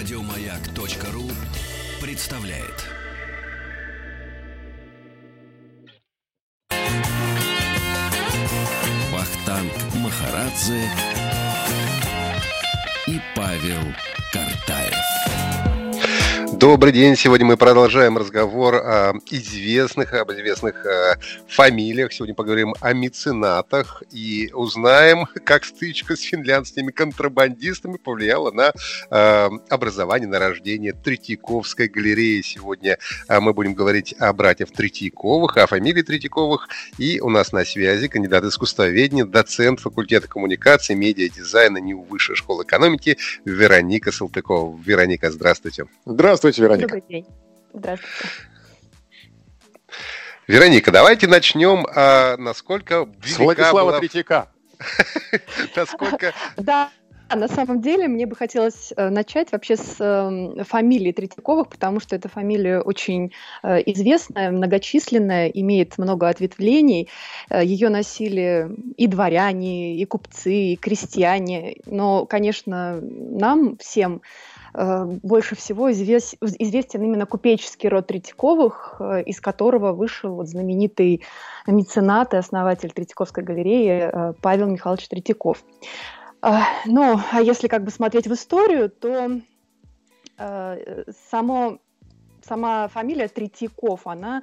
Радиомаяк.ру представляет. Вахтанг Махарадзе и Павел Картаев. Добрый день. Сегодня мы продолжаем разговор о известных, об известных э, фамилиях. Сегодня поговорим о меценатах и узнаем, как стычка с финляндскими контрабандистами повлияла на э, образование, на рождение Третьяковской галереи. Сегодня э, мы будем говорить о братьях Третьяковых, о фамилии Третьяковых. И у нас на связи кандидат искусствоведения, доцент факультета коммуникации, медиа, дизайна НИУ Высшей школы экономики Вероника Салтыкова. Вероника, здравствуйте. Здравствуйте. Здравствуйте, Вероника. Добрый день. Здравствуйте. Вероника, давайте начнем, а, насколько С Владислава была... Третьяка. Насколько... Да, на самом деле мне бы хотелось э, начать вообще с э, фамилии Третьяковых, потому что эта фамилия очень э, известная, многочисленная, имеет много ответвлений. Э, ее носили и дворяне, и купцы, и крестьяне. Но, конечно, нам всем больше всего извест, известен именно купеческий род Третьяковых, из которого вышел вот знаменитый меценат и основатель Третьяковской галереи Павел Михайлович Третьяков. Ну, а если как бы смотреть в историю, то само, сама фамилия Третьяков, она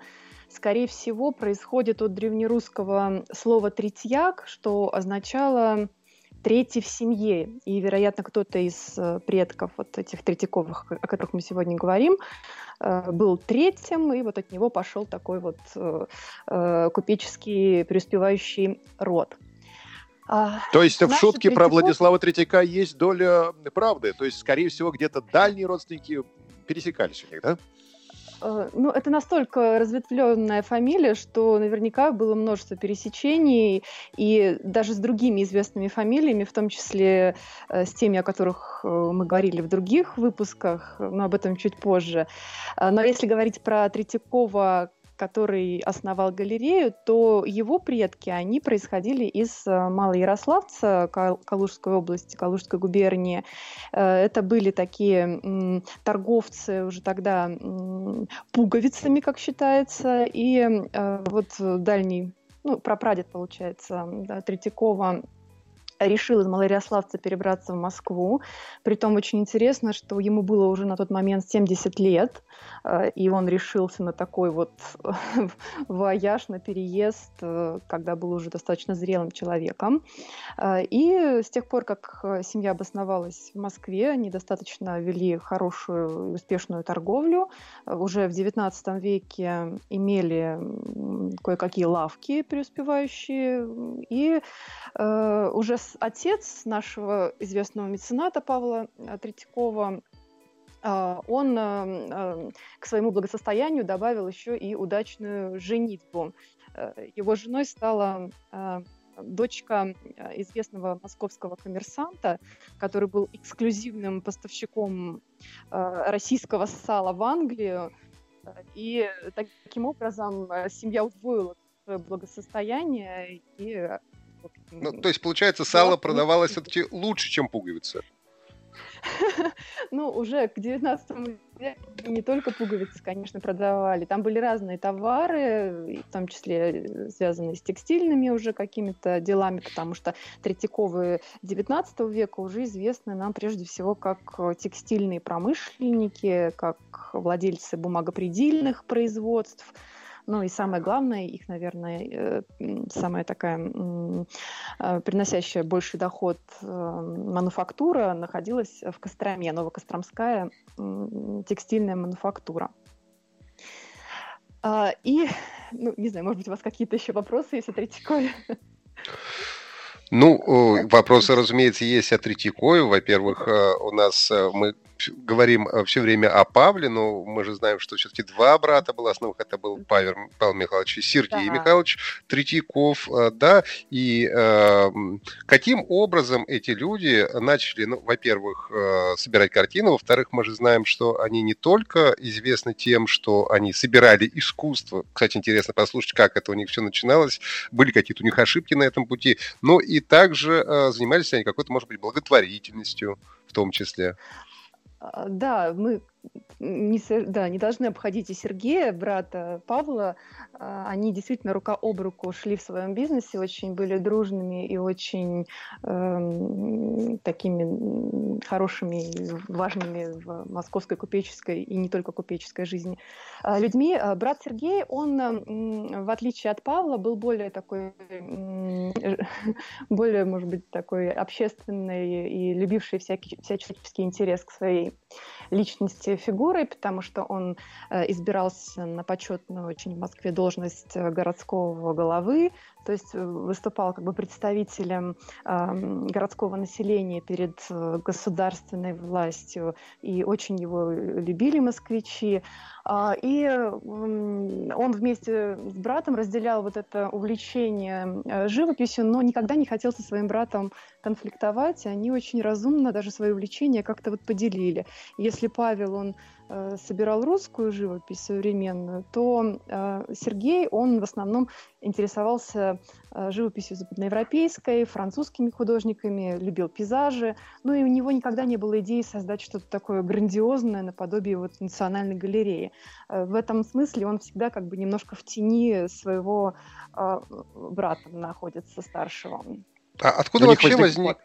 скорее всего происходит от древнерусского слова «третьяк», что означало третий в семье. И, вероятно, кто-то из э, предков вот этих Третьяковых, о которых мы сегодня говорим, э, был третьим, и вот от него пошел такой вот э, купеческий преуспевающий род. А, То есть в шутке про Владислава Третьяка есть доля правды? То есть, скорее всего, где-то дальние родственники пересекались у них, да? Э, ну, это настолько разветвленная фамилия, что наверняка было множество пересечений, и даже с другими известными фамилиями, в том числе э, с теми, о которых э, мы говорили в других выпусках, но об этом чуть позже. Но если говорить про Третьякова который основал галерею, то его предки, они происходили из э, Малоярославца, Калужской области, Калужской губернии. Э, это были такие торговцы уже тогда пуговицами, как считается, и э, вот дальний ну, прапрадед, получается, да, Третьякова, решил из Малоярославца перебраться в Москву. Притом очень интересно, что ему было уже на тот момент 70 лет, э, и он решился на такой вот вояж, на переезд, э, когда был уже достаточно зрелым человеком. Э, и с тех пор, как семья обосновалась в Москве, они достаточно вели хорошую и успешную торговлю. Уже в XIX веке имели кое-какие лавки преуспевающие, и уже отец нашего известного мецената Павла э, Третьякова, э, он э, к своему благосостоянию добавил еще и удачную женитьбу. Его женой стала дочка известного московского коммерсанта, который был эксклюзивным поставщиком российского сала в Англию. И таким образом семья удвоила благосостояние и ну, то есть, получается, сало да, продавалось все-таки лучше, чем пуговицы. Ну, уже к 19 веку не только пуговицы, конечно, продавали. Там были разные товары, в том числе э, связанные с текстильными уже какими-то делами, потому что Третьяковы 19 века уже известны нам прежде всего как э, текстильные промышленники, как владельцы бумагопредельных производств – ну и самое главное, их, наверное, э, самая такая э, приносящая больший доход э, мануфактура находилась в Костроме, Новокостромская текстильная мануфактура. А, и, ну, не знаю, может быть, у вас какие-то еще вопросы, если Третьякове? Ну, вопросы, разумеется, есть о Третьякове. Во-первых, у нас мы говорим э, все время о Павле, но мы же знаем, что все-таки два брата было основных. Это был Павел, Павел Михайлович и Сергей да. Михайлович Третьяков, э, да, и э, каким образом эти люди начали, ну, во-первых, э, собирать картины, во-вторых, мы же знаем, что они не только известны тем, что они собирали искусство, кстати, интересно послушать, как это у них все начиналось, были какие-то у них ошибки на этом пути, но и также э, занимались они какой-то, может быть, благотворительностью в том числе. А, да, мы не, да, не должны обходить и Сергея, брата Павла. А, они действительно рука об руку шли в своем бизнесе, очень были дружными и очень э, такими хорошими, важными в московской купеческой и не только купеческой жизни а, людьми. Брат Сергей, он, в отличие от Павла, был более такой, более, может быть, такой общественный и любивший всякий, всяческий интерес к своей личности фигурой, потому что он э, избирался на почетную очень в Москве должность э, городского головы, то есть э, выступал как бы представителем э, городского населения перед государственной властью, и очень его любили москвичи. Э, и э, он вместе с братом разделял вот это увлечение живописью, но никогда не хотел со своим братом конфликтовать. Они очень разумно даже свои увлечения как-то вот поделили. Если Павел, он Э, собирал русскую живопись современную, то э, Сергей, он в основном интересовался э, живописью западноевропейской, французскими художниками, любил пейзажи, ну и у него никогда не было идеи создать что-то такое грандиозное наподобие вот национальной галереи. В этом смысле он всегда как бы немножко в тени своего брата находится, старшего. А откуда вообще возник...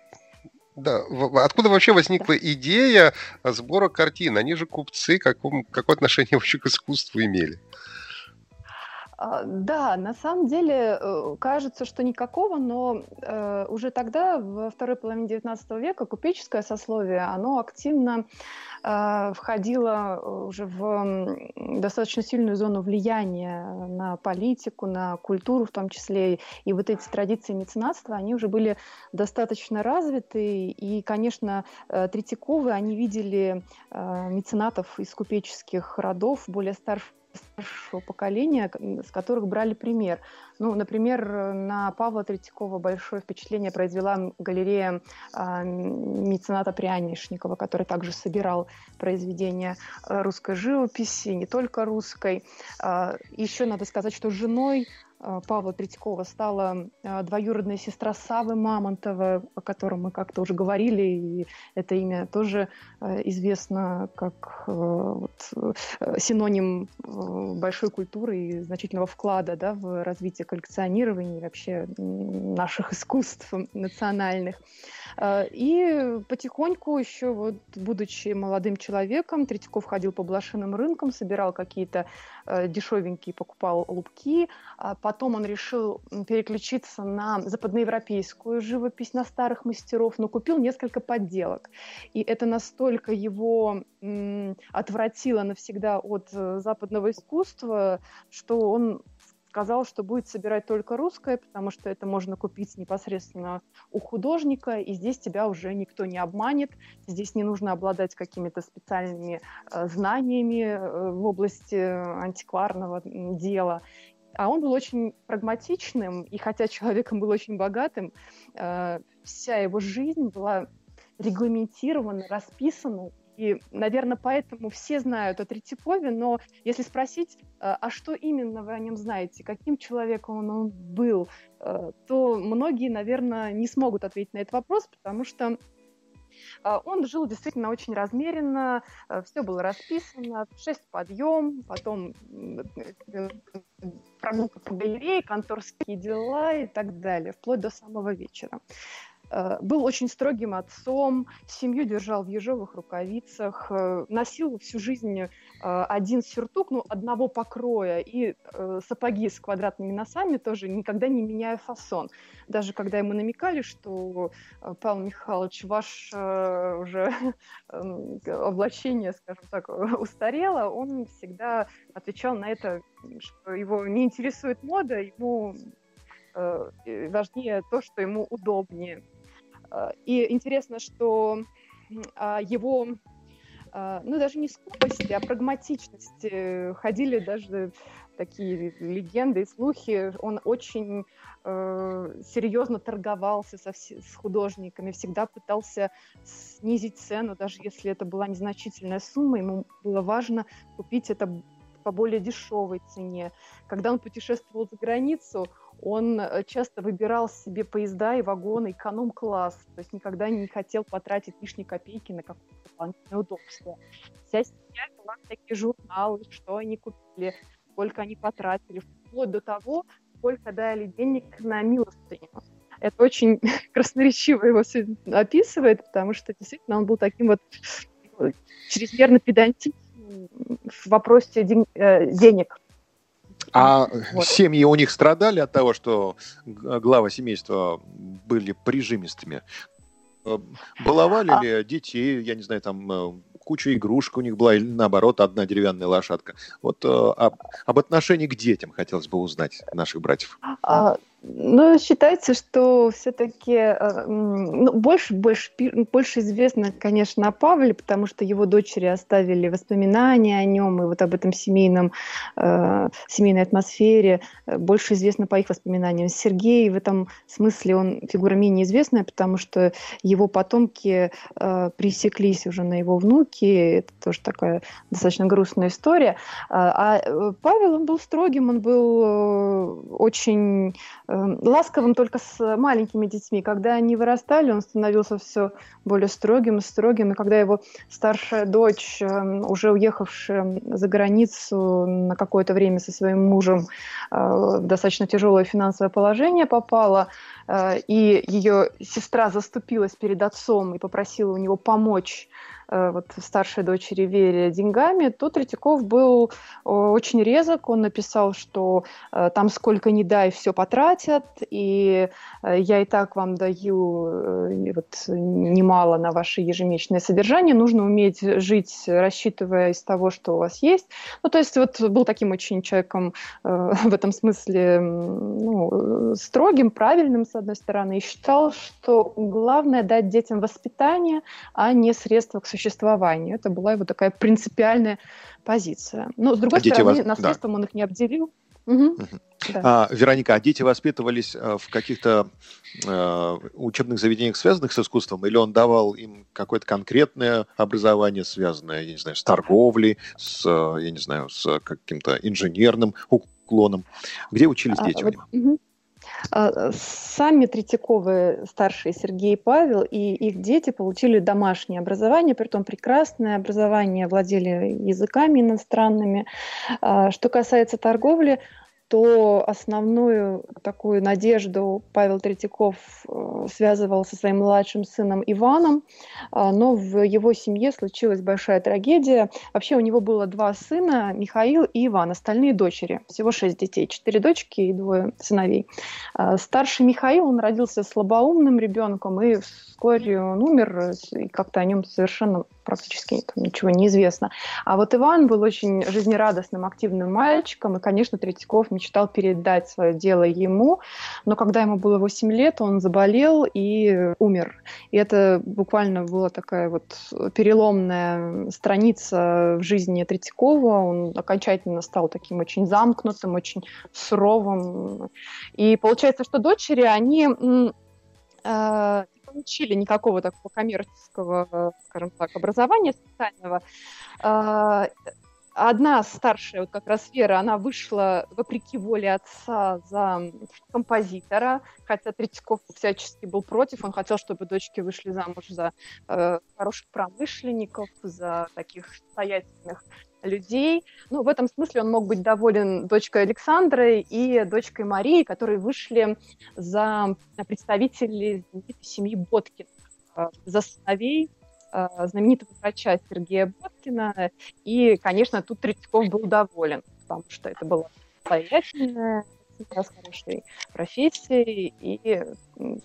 Да, откуда вообще возникла идея сбора картин? Они же купцы, каком, какое отношение вообще к искусству имели? А, да, на самом деле э, кажется, что никакого, но э, уже тогда, во второй половине XIX века, купеческое сословие, оно активно э, входило уже в достаточно сильную зону влияния на политику, на культуру в том числе. И вот эти традиции меценатства, они уже были достаточно развиты. И, конечно, Третьяковы, они видели меценатов из купеческих родов, более старших старшего поколения, с которых брали пример. Ну, например, на Павла Третьякова большое впечатление произвела галерея э, мецената Прянишникова, который также собирал произведения э, русской живописи, не только русской. Э, а, еще надо сказать, что женой Павла Третьякова стала э, двоюродная сестра Савы Мамонтова, о котором мы как-то уже говорили, и это имя тоже э, известно как вот, синоним большой культуры и значительного вклада да, в развитие коллекционирования и вообще наших искусств национальных. И потихоньку еще, вот, будучи молодым человеком, Третьяков ходил по блошиным рынкам, собирал какие-то дешевенькие, покупал лупки, а Потом он решил переключиться на западноевропейскую живопись, на старых мастеров, но купил несколько подделок. И это настолько его отвратило навсегда от э, западного искусства, что он сказал, что будет собирать только русское, потому что это можно купить непосредственно у художника, и здесь тебя уже никто не обманет, здесь не нужно обладать какими-то специальными э, знаниями э, в области антикварного дела. А он был очень прагматичным, и хотя человеком был очень богатым, э, вся его жизнь была регламентирована, расписана. И, наверное, поэтому все знают о Третьякове, но если спросить, э, а что именно вы о нем знаете, каким человеком он был, э, то многие, наверное, не смогут ответить на этот вопрос, потому что а, он жил действительно очень размеренно, э, все было расписано, 6 подъем, потом э, прогулка по галерее, конторские дела и так далее, вплоть до самого вечера. Э, был очень строгим отцом, семью держал в ежовых рукавицах, э, носил всю жизнь э, один сюртук, ну, одного покроя, и сапоги с квадратными носами тоже, никогда не меняя фасон. Даже когда ему намекали, что, Павел Михайлович, ваше уже эм, облачение, скажем так, устарело, он всегда отвечал на это, что его не интересует мода, ему важнее то, что ему удобнее. Э, и интересно, что а, его, а, ну даже не скупости, а прагматичности ходили даже такие легенды и слухи. Он очень э, серьезно торговался со, с художниками, всегда пытался снизить цену, даже если это была незначительная сумма. Ему было важно купить это по более дешевой цене. Когда он путешествовал за границу, Он э, часто выбирал себе поезда и вагоны эконом-класс, то есть никогда не хотел потратить лишние копейки на какое-то дополнительное удобство. Вся семья была всякие журналы, что они купили, сколько они потратили, вплоть до того, сколько дали денег на милостыню. Это очень красноречиво его описывает, потому что действительно он был таким вот э, чрезмерно педантичным в вопросе ден- э, денег. А вот. семьи у них страдали от того, что главы семейства были прижимистыми? Э, баловали а... ли детей, я не знаю, там куча игрушек у них была, или наоборот, одна деревянная лошадка. Вот э, об, об отношении к детям хотелось бы узнать наших братьев. А, ну, считается, что все-таки э, ну, больше, больше, больше известно, конечно, о Павле, потому что его дочери оставили воспоминания о нем и вот об этом семейном, э, семейной атмосфере. Больше известно по их воспоминаниям. Сергей в этом смысле он фигура менее известная, потому что его потомки э, пресеклись уже на его внуки. Это тоже такая достаточно грустная история. А, а э, Павел, он был строгим, он был э, очень ласковым только с маленькими детьми. Когда они вырастали, он становился все более строгим и строгим. И когда его старшая дочь, эм, уже уехавшая за границу на какое-то время со своим мужем, э, в достаточно тяжелое финансовое положение попала, и ее сестра заступилась перед отцом и попросила у него помочь Э, вот старшей дочери Вере деньгами, то Третьяков был очень резок. Он написал, что э, там сколько не дай, все потратят, и э, я и так вам даю вот, немало на ваше ежемесячное содержание. Нужно уметь жить, рассчитывая из того, что у вас есть. Ну, то есть вот был таким очень человеком в этом смысле ну, строгим, правильным, с одной стороны, и считал, что главное дать детям воспитание, а не средства к существованию. Это была его такая принципиальная позиция. Но, с другой а стороны, вас... наследством да. он их не обделил. Угу. Угу. Да. А, Вероника, а дети воспитывались э, в каких-то э, учебных заведениях, связанных с искусством, или он давал им какое-то конкретное образование, связанное, я не знаю, с торговлей, с, э, я не знаю, с каким-то инженерным уклоном? Где учились а, дети а, у него? Угу. А, сами Третьяковы, старшие Сергей и Павел, и их дети получили домашнее образование, при том прекрасное образование, владели языками иностранными. А, что касается торговли, то основную такую надежду Павел Третьяков э, связывал со своим младшим сыном Иваном, а, но в его семье случилась большая трагедия. Вообще у него было два сына, Михаил и Иван, остальные дочери. Всего шесть детей, четыре дочки и двое сыновей. А, старший Михаил, он родился слабоумным ребенком и вскоре он умер, и как-то о нем совершенно практически там, ничего не известно. А вот Иван был очень жизнерадостным, активным мальчиком, и, конечно, Третьяков мечтал передать свое дело ему, но когда ему было 8 лет, он заболел и умер. И это буквально была такая вот переломная страница в жизни Третьякова. Он окончательно стал таким очень замкнутым, очень суровым. И получается, что дочери, они э, получили никакого такого коммерческого, скажем так, образования специального. Одна старшая, вот как раз Вера, она вышла вопреки воле отца за композитора, хотя Третьяков всячески был против, он хотел, чтобы дочки вышли замуж за э, хороших промышленников, за таких состоятельных людей. Ну, в этом смысле он мог быть доволен дочкой Александры и дочкой Марии, которые вышли за представителей семьи Боткин, э, за сыновей знаменитого врача Сергея Боткина. И, конечно, тут Третьяков был доволен, потому что это была состоятельная с хорошей профессией, и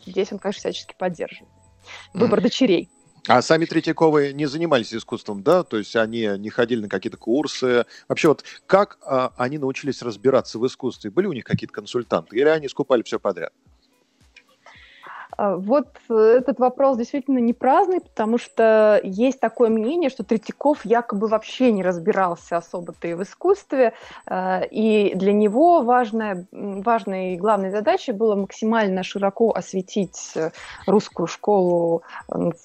здесь он, конечно, всячески поддерживает выбор дочерей. А сами Третьяковы не занимались искусством, да? То есть они не ходили на какие-то курсы. Вообще вот как а, они научились разбираться в искусстве? Были у них какие-то консультанты? Или они скупали все подряд? А, вот э, этот вопрос действительно не праздный, потому что есть такое мнение, что Третьяков якобы вообще не разбирался особо-то и в искусстве, а, и для него важная, важной и главной задачей было максимально широко осветить э, русскую школу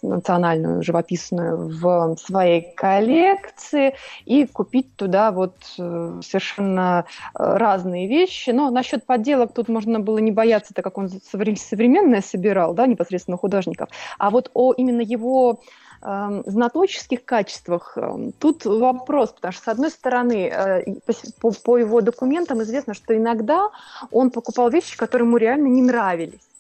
национальную, живописную в своей коллекции и купить туда вот э, совершенно разные вещи. Но насчет подделок тут можно было не бояться, так как он современное собирал, собирал, да, непосредственно художников. А вот о именно его э, знаточеских качествах э, тут вопрос, потому что, с одной стороны, э, по, по его документам известно, что иногда он покупал вещи, которые ему реально не нравились.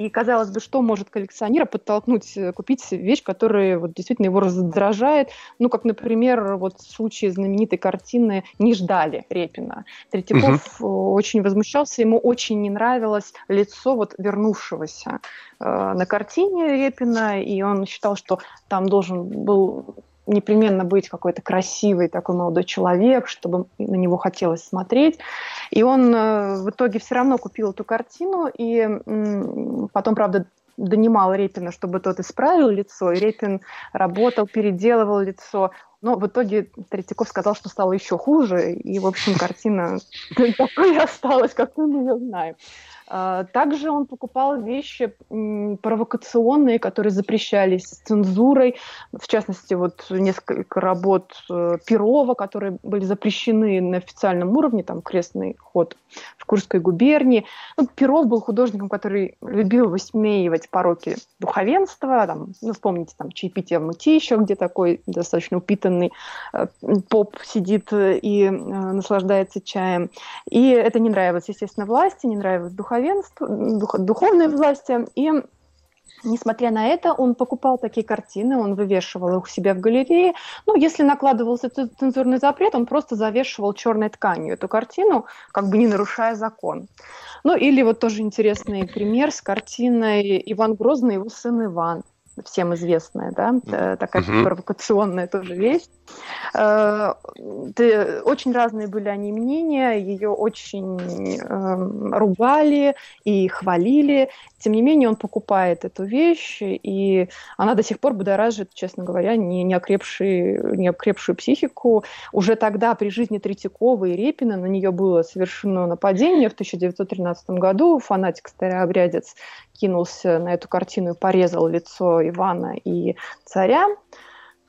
И казалось бы, что может коллекционера подтолкнуть э, купить вещь, которая вот, действительно его раздражает. Ну, как, например, вот в случае знаменитой картины «Не ждали» Репина. Третьяков угу. очень возмущался, ему очень не нравилось лицо вот вернувшегося э, на картине Репина, и он считал, что там должен был непременно быть какой-то красивый такой молодой человек, чтобы на него хотелось смотреть. И он э, в итоге все равно купил эту картину, и потом, правда, донимал Репина, чтобы тот исправил лицо, и Репин работал, переделывал лицо. Но в итоге Третьяков сказал, что стало еще хуже, и, в общем, картина такой осталась, как мы ее знаем. А, также он покупал вещи провокационные, которые запрещались цензурой. В частности, вот несколько работ э, Перова, которые были запрещены на официальном уровне, там крестный ход в Курской губернии. Ну, Перов был художником, который любил высмеивать пороки духовенства. Там, ну, вспомните, там, чаепитие в мути еще, где такой достаточно упитанный э, поп сидит и э, наслаждается чаем. И это не нравилось, естественно, власти, не нравилось духовенству, дух, духовной власти. И Несмотря на это, он покупал такие картины, он вывешивал их у себя в галерее. Ну, если накладывался цензурный запрет, он просто завешивал черной тканью эту картину, как бы не нарушая закон. Ну, или вот тоже интересный пример с картиной «Иван Грозный и его сын Иван» всем известная, да, такая uh-huh. провокационная тоже вещь. Э, очень разные были они мнения, ее очень эм, ругали и хвалили. Тем не менее, он покупает эту вещь, и она до сих пор будоражит, честно говоря, не, не, окрепшую, не окрепшую психику. Уже тогда, при жизни Третьякова и Репина, на нее было совершено нападение в 1913 году. Фанатик старообрядец кинулся на эту картину и порезал лицо Ивана и царя.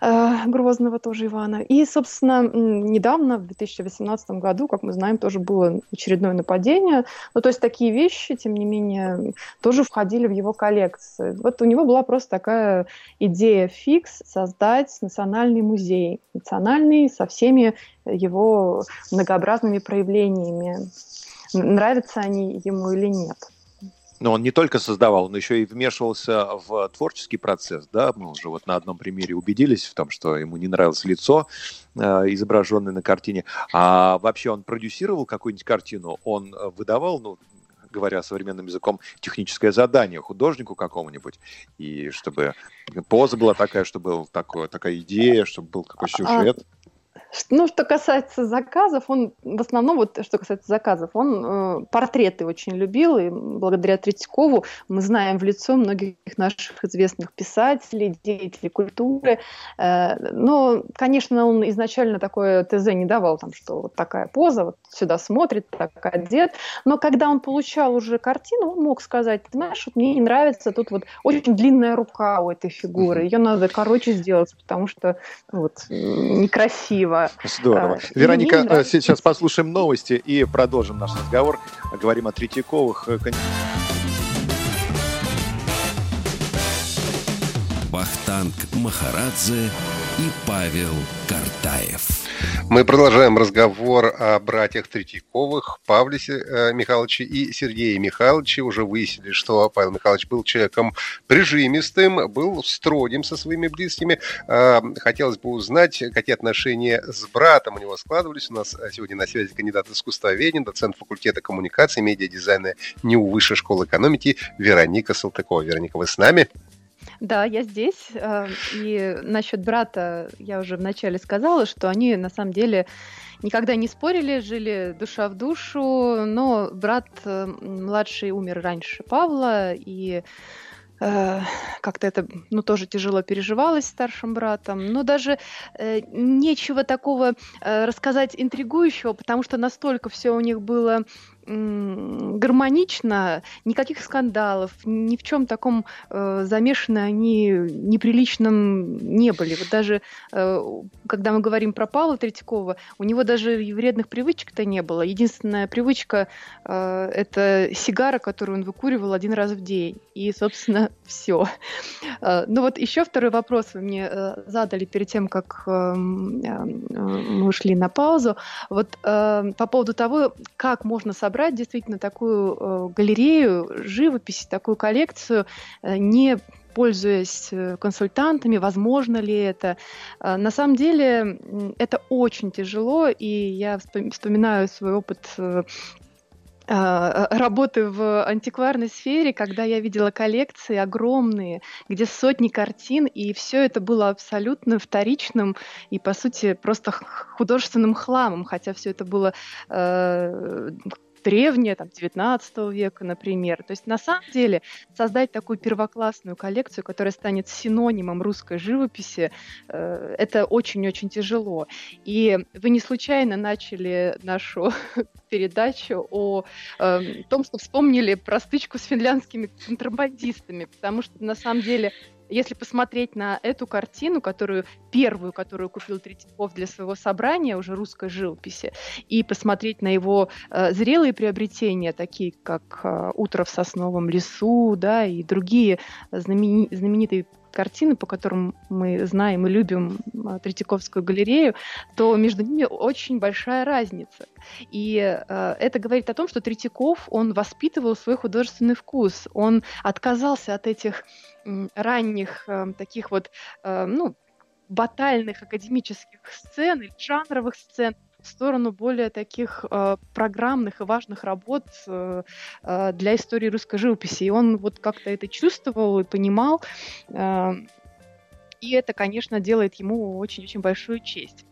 Э, Грозного тоже Ивана. И, собственно, недавно, в 2018 году, как мы знаем, тоже было очередное нападение. Ну, то есть такие вещи, тем не менее, тоже входили в его коллекцию. Вот у него была просто такая идея фикс создать национальный музей. Национальный со всеми его многообразными проявлениями. Нравятся они ему или нет но он не только создавал, он еще и вмешивался в творческий процесс, да, мы уже вот на одном примере убедились в том, что ему не нравилось лицо, э, изображенное на картине, а вообще он продюсировал какую-нибудь картину, он выдавал, ну, говоря современным языком, техническое задание художнику какому-нибудь, и чтобы поза была такая, чтобы была такое, такая идея, чтобы был какой а, сюжет. Ну, что касается заказов, он в основном, вот что касается заказов, он э, портреты очень любил, и благодаря Третьякову мы знаем в лицо многих наших известных писателей, деятелей культуры. Э, но, конечно, он изначально такое ТЗ не давал, там, что вот такая поза, вот сюда смотрит, так одет. Но когда он получал уже картину, он мог сказать, знаешь, вот мне не нравится, тут вот очень длинная рука у этой фигуры, ее надо короче сделать, потому что вот некрасиво Здорово. А, Вероника, э, сейчас послушаем новости и продолжим наш разговор. Говорим о Третьяковых. Бахтанг Махарадзе и Павел Картаев. Мы продолжаем разговор о братьях Третьяковых, Павле э, Михайловиче и Сергее Михайловиче. Уже выяснили, что Павел Михайлович был человеком прижимистым, был строгим со своими близкими. Э, хотелось бы узнать, какие отношения с братом у него складывались. У нас сегодня на связи кандидат искусствоведения, доцент факультета коммуникации, медиадизайна НИУ Высшей школы экономики Вероника Салтыкова. Вероника, вы с нами? Да, я здесь. Э, и насчет брата я уже вначале сказала, что они на самом деле никогда не спорили, жили душа в душу, но брат э, младший умер раньше Павла, и Э, как-то это, ну, тоже тяжело переживалось старшим братом, но даже э, нечего такого э, рассказать интригующего, потому что настолько все у них было гармонично, никаких скандалов, ни в чем таком э, замешаны они неприличном не были. Вот даже э, когда мы говорим про Павла Третьякова, у него даже вредных привычек-то не было. Единственная привычка э, это сигара, которую он выкуривал один раз в день. И, собственно, все. Э, ну вот еще второй вопрос вы мне э, задали перед тем, как э, мы ушли на паузу. Вот по поводу того, как можно собрать собрать действительно такую э, галерею живописи, такую коллекцию, э, не пользуясь э, консультантами, возможно ли это. На самом деле это очень тяжело, и я вспоминаю свой опыт работы в антикварной сфере, когда я видела коллекции огромные, где сотни картин, и все это было абсолютно вторичным и, по сути, просто художественным хламом, хотя все это было э, древнее, там, 19 века, например. То есть, на самом деле, создать такую первоклассную коллекцию, которая станет синонимом русской живописи, э, это очень-очень тяжело. И вы не случайно начали нашу передачу о э, том, что вспомнили про стычку с финляндскими контрабандистами, потому что, на самом деле, если посмотреть на эту картину, которую первую, которую купил Третьяков для своего собрания, уже русской живописи, и посмотреть на его э, зрелые приобретения, такие как э, «Утро в сосновом лесу», да, и другие знамени- знаменитые картины, по которым мы знаем и любим а, Третьяковскую галерею, то между ними очень большая разница. И э, это говорит о том, что Третьяков, он воспитывал свой художественный вкус, он отказался от этих э, ранних э, таких вот, э, ну, батальных академических сцен или жанровых сцен, в сторону более таких э, программных и важных работ э, э, для истории русской живописи. И он вот как-то это чувствовал и понимал. Э, и это, конечно, делает ему очень-очень большую честь.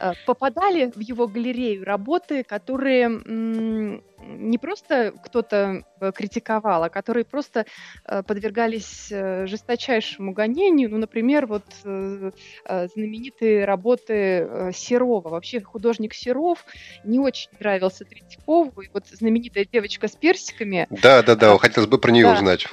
Э, попадали в его галерею работы, которые не просто кто-то э, критиковал, а которые просто э, подвергались жесточайшему гонению. Ну, например, вот знаменитые работы Серова. Вообще художник Серов не очень нравился Третьякову. И вот знаменитая девочка с персиками. Да, да, да, хотелось бы про нее да. узнать.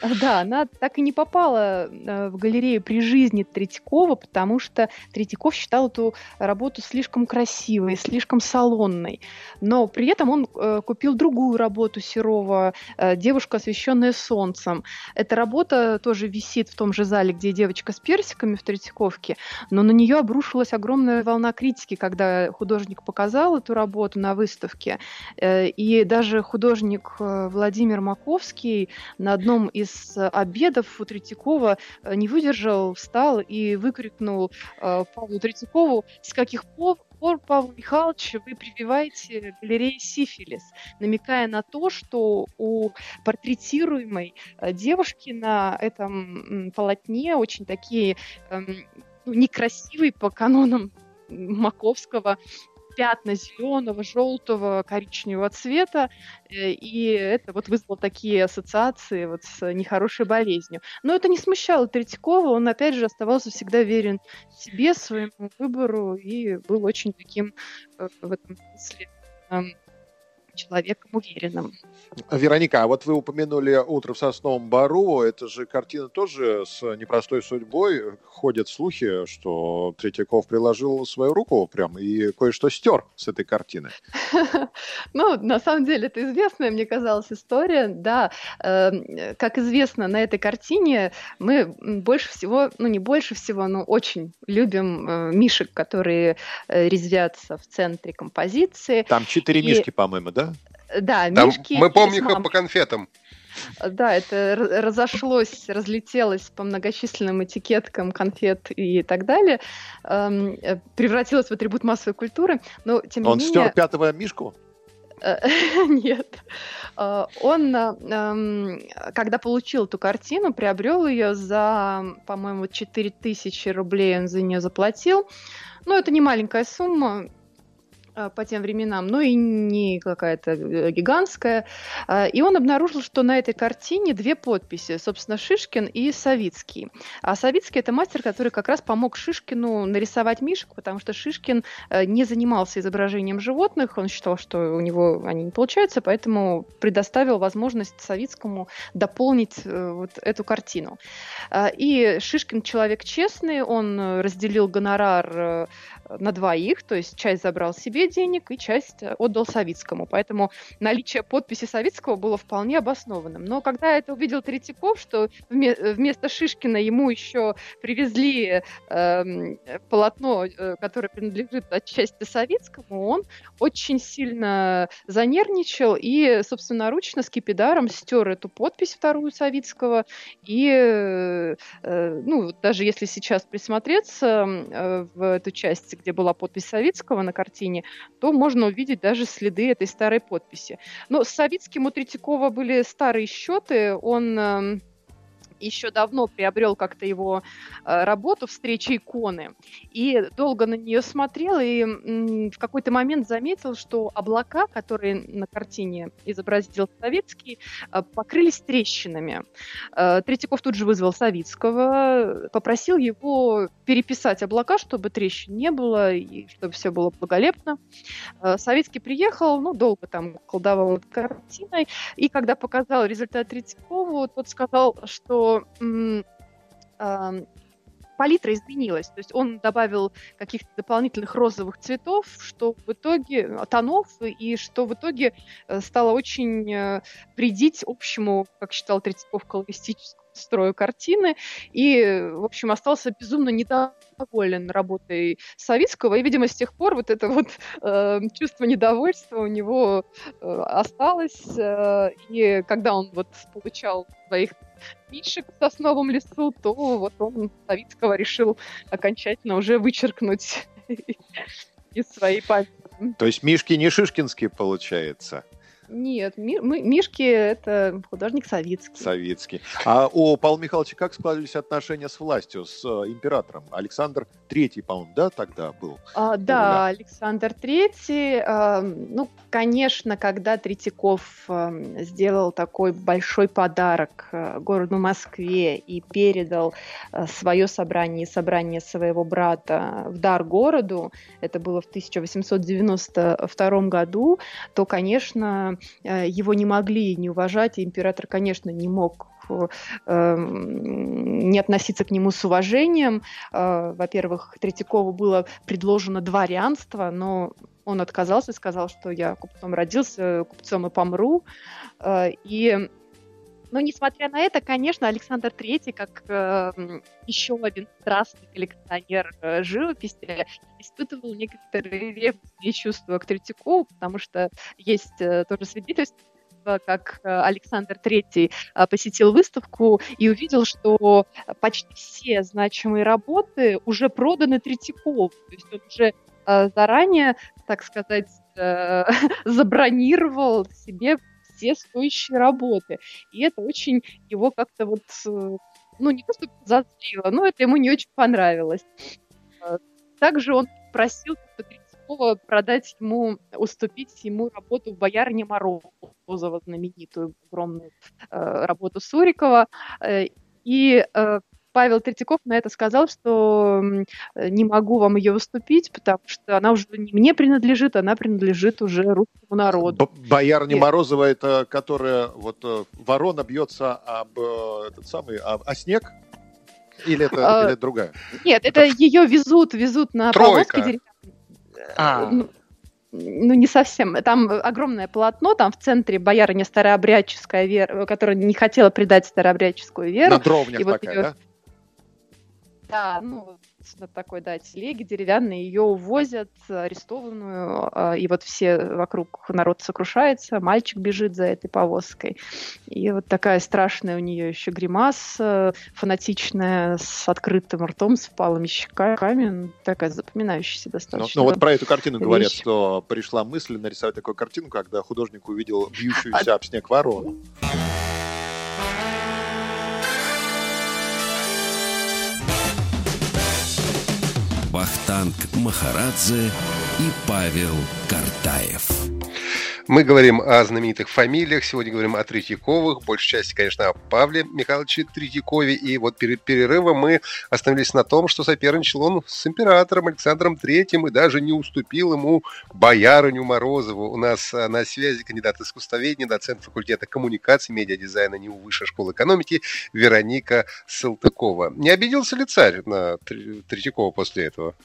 Да, она так и не попала э, в галерею при жизни Третьякова, потому что Третьяков считал эту работу слишком красивой, слишком салонной. Но при этом он э, купил другую работу Серова э, «Девушка, освещенная солнцем». Эта работа тоже висит в том же зале, где девочка с персиками в Третьяковке, но на нее обрушилась огромная волна критики, когда художник показал эту работу на выставке. И даже художник Владимир Маковский на одном из из обедов у Третьякова э, не выдержал, встал и выкрикнул э, Павлу Третьякову, с каких пор, Павел Михайлович, вы прививаете галереи сифилис, намекая на то, что у портретируемой э, девушки на этом полотне очень такие эм, ну, некрасивые по канонам Маковского пятна зеленого, желтого, коричневого цвета, э, и это вот вызвало такие ассоциации вот с нехорошей болезнью. Но это не смущало Третьякова, он опять же оставался всегда верен себе, своему выбору и был очень таким э, в этом смысле человеком уверенным. Вероника, а вот вы упомянули «Утро в сосновом бару». Это же картина тоже с непростой судьбой. Ходят слухи, что Третьяков приложил свою руку прям и кое-что стер с этой картины. Ну, на самом деле, это известная, мне казалось, история. Да, эм, как известно, на этой картине мы больше всего, ну, не больше всего, но очень любим э, мишек, которые э, резвятся в центре композиции. Там четыре мишки, по-моему, да? Да, Там мишки. Мы помним их по конфетам. Да, это разошлось, разлетелось по многочисленным этикеткам конфет и так далее, эм, э, превратилось в атрибут массовой культуры, но тем не Он менее... Он стер пятого мишку? Э, нет. Э, он, эм, когда получил эту картину, приобрел ее за, по-моему, 4000 рублей он за нее заплатил. Ну, это не маленькая сумма, по тем временам, но и не какая-то э, гигантская. Э, и он обнаружил, что на этой картине две подписи, собственно, Шишкин и Савицкий. А Савицкий – это мастер, который как раз помог Шишкину нарисовать мишек, потому что Шишкин не занимался изображением животных, он считал, что у него они не получаются, поэтому предоставил возможность Савицкому дополнить вот эту картину. И Шишкин человек честный, он разделил гонорар на двоих, то есть часть забрал себе денег и часть э, отдал Савицкому. Поэтому наличие подписи Савицкого было вполне обоснованным. Но когда это увидел Третьяков, что вместо Шишкина ему еще привезли э, полотно, которое принадлежит отчасти Савицкому, он очень сильно занервничал и собственноручно с кипидаром стер эту подпись вторую Савицкого. И э, э ну, даже если сейчас присмотреться э, в эту часть, где была подпись Савицкого на картине, то можно увидеть даже следы этой старой подписи. Но с Савицким у Третьякова были старые счеты, он эм, еще давно приобрел как-то его э, работу «Встреча иконы» и долго на нее смотрел и в какой-то момент заметил, что облака, которые на картине изобразил Советский, э, покрылись трещинами. Э, Третьяков тут же вызвал Савицкого, попросил его переписать облака, чтобы трещин не было и чтобы все было благолепно. Савицкий приехал, ну, долго там колдовал над картиной, и когда показал результат Третьякову, тот сказал, что палитра изменилась. То есть он добавил каких-то дополнительных розовых цветов, что в итоге тонов, и что в итоге э, стало очень э, вредить общему, как считал Третьяков, колористическому строю картины. И, в общем, остался безумно недоволен работой Савицкого. И, видимо, с тех пор вот это вот э, чувство недовольства у него э, осталось. Э, и когда он вот получал своих Мишек в сосновом лесу, то вот он Савицкого решил окончательно уже вычеркнуть из своей памяти. То есть Мишки не шишкинские, получается? Нет, Ми, мы, Мишки — это художник Савицкий. Савицкий. А у Павла Михайловича как складывались отношения с властью, с э, императором? Александр Третий, по-моему, да, тогда был? А, да, Александр Третий. Э, ну, конечно, когда Третьяков э, сделал такой большой подарок э, городу Москве и передал э, свое собрание и собрание своего брата в дар городу, это было в 1892 году, то, конечно, его не могли не уважать, и император, конечно, не мог э, не относиться к нему с уважением. Э, во-первых, Третьякову было предложено дворянство, но он отказался, сказал, что я купцом родился, купцом и помру. И но несмотря на это, конечно, Александр III, как э, еще один страстный коллекционер э, живописи, испытывал некоторые ревностные чувства к Третьякову, потому что есть э, тоже свидетельство как э, Александр III э, посетил выставку и увидел, что почти все значимые работы уже проданы Третьякову. То есть он уже э, заранее, так сказать, забронировал себе все стоящие работы. И это очень его как-то вот, э, ну, не то чтобы зазлило, но это ему не очень понравилось. Э, также он просил Третьякова продать ему, уступить ему работу в «Боярине Морозова», знаменитую огромную э, работу Сурикова. Э, и э, Павел Третьяков на это сказал, что не могу вам ее уступить, потому что она уже не мне принадлежит, она принадлежит уже русскому народу. Боярня Морозова, это которая вот э, ворона бьется об э, этот самый, об, о снег? Или это, а, или это другая? Нет, это, это ее везут, везут на Тройка. повозке А. Ну, ну, не совсем. Там огромное полотно, там в центре боярыня старообрядческая вера, которая не хотела предать старообрядческую веру. На дровнях и вот такая, ее... да? Да, ну, на такой, да, телеге деревянной, ее увозят, арестованную, а, и вот все вокруг народ сокрушается, мальчик бежит за этой повозкой. И вот такая страшная у нее еще гримаса, фанатичная, с открытым ртом, с впалыми щеками, такая запоминающаяся достаточно. Ну, ну вот про эту картину вещь. говорят, что пришла мысль нарисовать такую картину, когда художник увидел бьющуюся об снег ворону. Вахтанг Махарадзе и Павел Картаев. Мы говорим о знаменитых фамилиях. Сегодня говорим о Третьяковых. Большей части, конечно, о Павле Михайловиче Третьякове. И вот перед перерывом мы остановились на том, что соперничал он с императором Александром Третьим и даже не уступил ему боярыню Морозову. У нас а, на связи кандидат искусствоведения, доцент факультета коммуникации, медиадизайна НИУ Высшей школы экономики Вероника Салтыкова. Не обиделся ли царь на Третьякова после этого?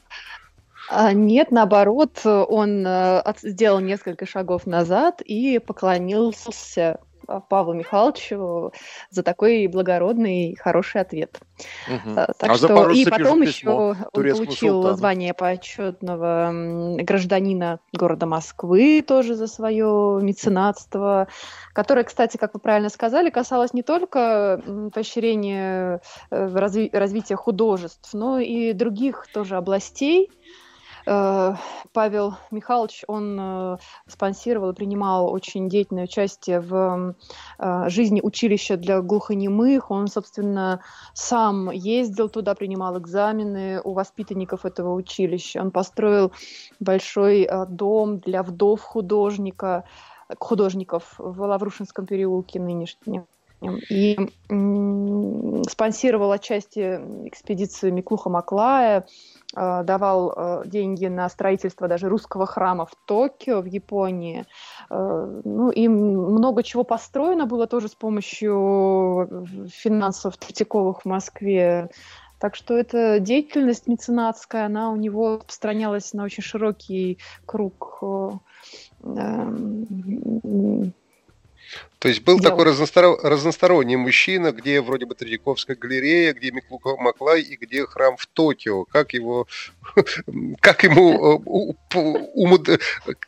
А, нет, наоборот, он э, сделал несколько шагов назад и поклонился а, Павлу Михайловичу за такой благородный и хороший ответ. Угу. Так а что и потом еще он получил султану. звание почетного гражданина города Москвы тоже за свое меценатство, которое, кстати, как вы правильно сказали, касалось не только поощрения э, разви- развития художеств, но и других тоже областей. Э, Павел Михайлович, он э, спонсировал и принимал очень деятельное участие в э, жизни училища для глухонемых. Он, собственно, сам ездил туда, принимал экзамены у воспитанников этого училища. Он построил большой дом для вдов художника, художников в Лаврушинском переулке нынешнем и спонсировал отчасти экспедицию Миклуха Маклая, давал э, деньги на строительство даже русского храма в Токио, в Японии. Э, ну и много чего построено было тоже с помощью финансов Третьяковых в Москве. Так что эта деятельность меценатская, она у него распространялась на очень широкий круг то есть был Я такой разностор... разносторонний мужчина, где вроде бы Третьяковская галерея, где Миклука Маклай и где храм в Токио. Как его, как ему, э,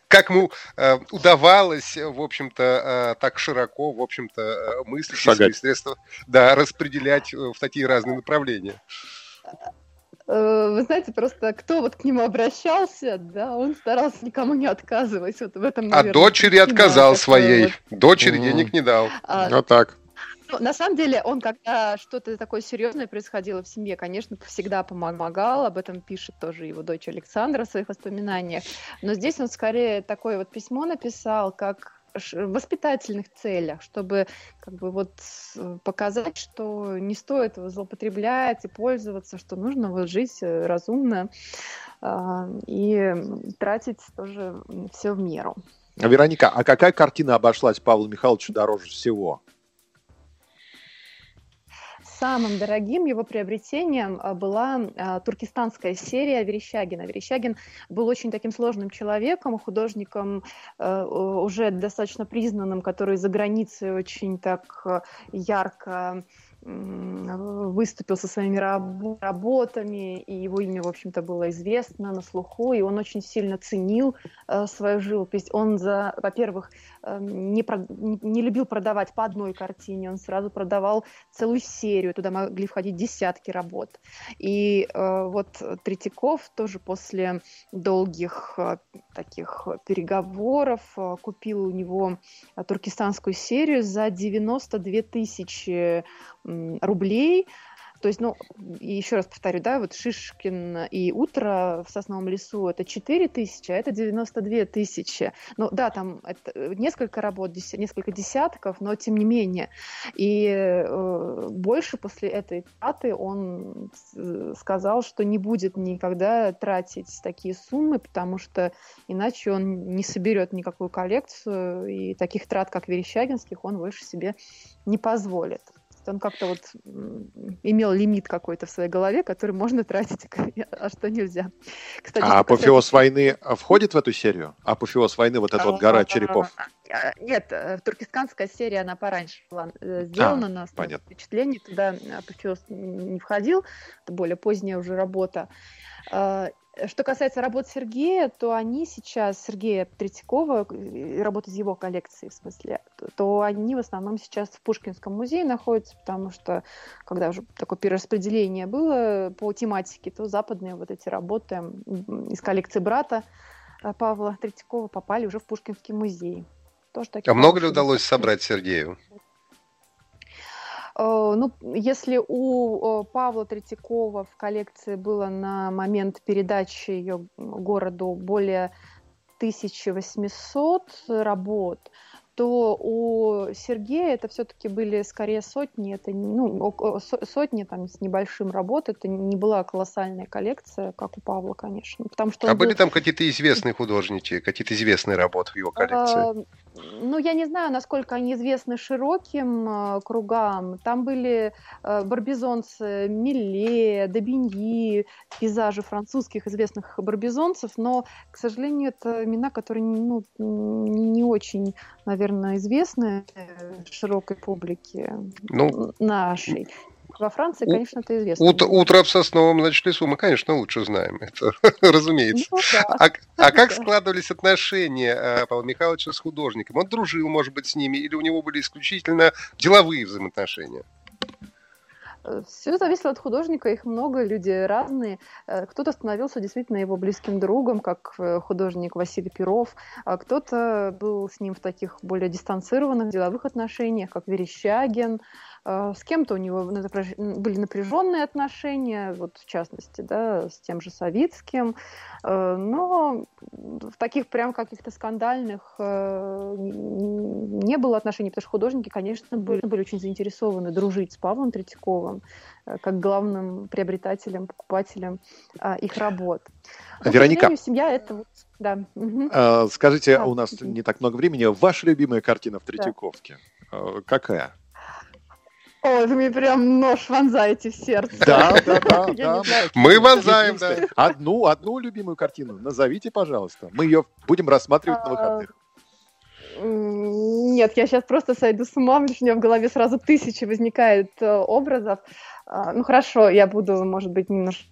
как ему э, удавалось, в общем-то, э, так широко, в общем-то, мыслить свои средства, да, распределять в такие разные направления. Э, вы знаете, просто кто вот к нему обращался, да, он старался никому не отказывать. Вот в этом, а наверное, а дочери отказал своей. Вот... Дочери mm. денег не дал. А, вот так. Ну, на самом деле, он, когда что-то такое серьезное происходило в семье, конечно, всегда помогал. Об этом пишет тоже его дочь Александра в своих воспоминаниях. Но здесь он скорее такое вот письмо написал, как воспитательных целях, чтобы как бы вот э, показать, что не стоит злоупотреблять и пользоваться, что нужно вот жить э, разумно э, и тратить тоже все в меру. Вероника, а какая картина обошлась Павлу Михайловичу дороже всего? Самым дорогим его приобретением а, была а, туркестанская серия Верещагина. Верещагин был очень таким сложным человеком, художником а, уже достаточно признанным, который за границей очень так ярко выступил со своими работами, и его имя, в общем-то, было известно на слуху, и он очень сильно ценил э, свою живопись. Он, за, во-первых, э, не, про, не любил продавать по одной картине, он сразу продавал целую серию, туда могли входить десятки работ. И э, вот Третьяков тоже после долгих э, таких переговоров э, купил у него туркестанскую серию за 92 тысячи рублей. То есть, ну, еще раз повторю, да, вот Шишкин и Утро в Сосновом лесу это 4 тысячи, а это 92 тысячи. Ну, да, там э, несколько работ, несколько десятков, но тем не менее. И э, больше после этой траты он сказал, что не будет никогда тратить такие суммы, потому что иначе он не соберет никакую коллекцию, и таких трат, как Верещагинских, он больше себе не позволит он как-то вот имел лимит какой-то в своей голове, который можно тратить, а что нельзя. Кстати, а апофеоз кстати... войны входит в эту серию? Апофеоз войны, вот эта вот гора черепов? А, нет, э, туркестанская серия, она пораньше была э, сделана, а, на основе впечатлений, туда апофеоз не входил, это более поздняя уже работа. Что касается работ Сергея, то они сейчас, Сергея Третьякова, работы из его коллекции, в смысле, то они в основном сейчас в Пушкинском музее находятся, потому что, когда уже такое перераспределение было по тематике, то западные вот эти работы из коллекции брата э, Павла Третьякова попали уже в Пушкинский музей. Тоже а много ли удалось собрать Сергею? Ну, если у Павла Третьякова в коллекции было на момент передачи ее городу более 1800 работ, то у Сергея это все-таки были скорее сотни, это ну, сотни там с небольшим работ, это не была колоссальная коллекция, как у Павла, конечно. Потому что а был... были там какие-то известные художники, какие-то известные работы в его коллекции? Ну, я не знаю, насколько они известны широким э, кругам. Там были э, барбизонцы Милле, Добиньи, пейзажи французских известных барбизонцев, но, к сожалению, это имена, которые ну, не очень, наверное, известны широкой публике ну, нашей. Во Франции, конечно, это известно. Ут, утро в сосновом, значит, лесу мы, конечно, лучше знаем это, разумеется. Ну, да. а, а как складывались отношения э, Павла Михайловича с художником? Он дружил, может быть, с ними, или у него были исключительно деловые взаимоотношения? Э, Все зависело от художника, их много, люди разные. Э, кто-то становился действительно его близким другом, как художник Василий Перов, а кто-то был с ним в таких более дистанцированных деловых отношениях, как Верещагин, с кем-то у него были напряженные отношения, вот в частности, да, с тем же Савицким, э, но в таких прям каких-то скандальных э, не было отношений, потому что художники, конечно, были, были очень заинтересованы дружить с Павлом Третьяковым э, как главным приобретателем, покупателем а, их работ. Но, Вероника, семья это да. Скажите, да. у нас не так много времени. Ваша любимая картина в Третьяковке да. какая? Ой, вы мне прям нож вонзаете в сердце. Да, да, да. да. Мы вонзаем, да. Одну, одну любимую картину назовите, пожалуйста. Мы ее будем рассматривать на выходных. Нет, я сейчас просто сойду с ума, у меня в голове сразу тысячи возникает э, образов. А, ну хорошо, я буду, может быть, немножко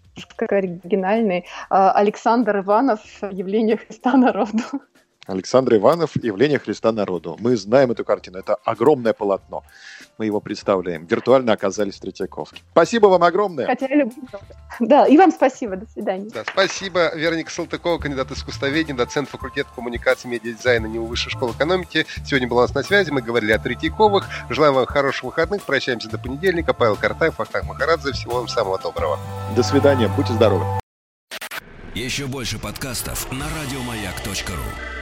оригинальный. А, Александр Иванов «Явление Христа народу». Александр Иванов «Явление Христа народу». Мы знаем эту картину. Это огромное полотно. Мы его представляем. Виртуально оказались в Третьяковке. Спасибо вам огромное. Хотя я люблю. Да, и вам спасибо. До свидания. Да, спасибо. Вероника Салтыкова, кандидат искусствоведения, доцент факультета коммуникации медиадизайна НИУ Высшей школы экономики. Сегодня была у нас на связи. Мы говорили о Третьяковых. Желаем вам хороших выходных. Прощаемся до понедельника. Павел Картаев, Ахтак Махарадзе. Всего вам самого доброго. До свидания. Будьте здоровы. Еще больше подкастов на радиомаяк.ру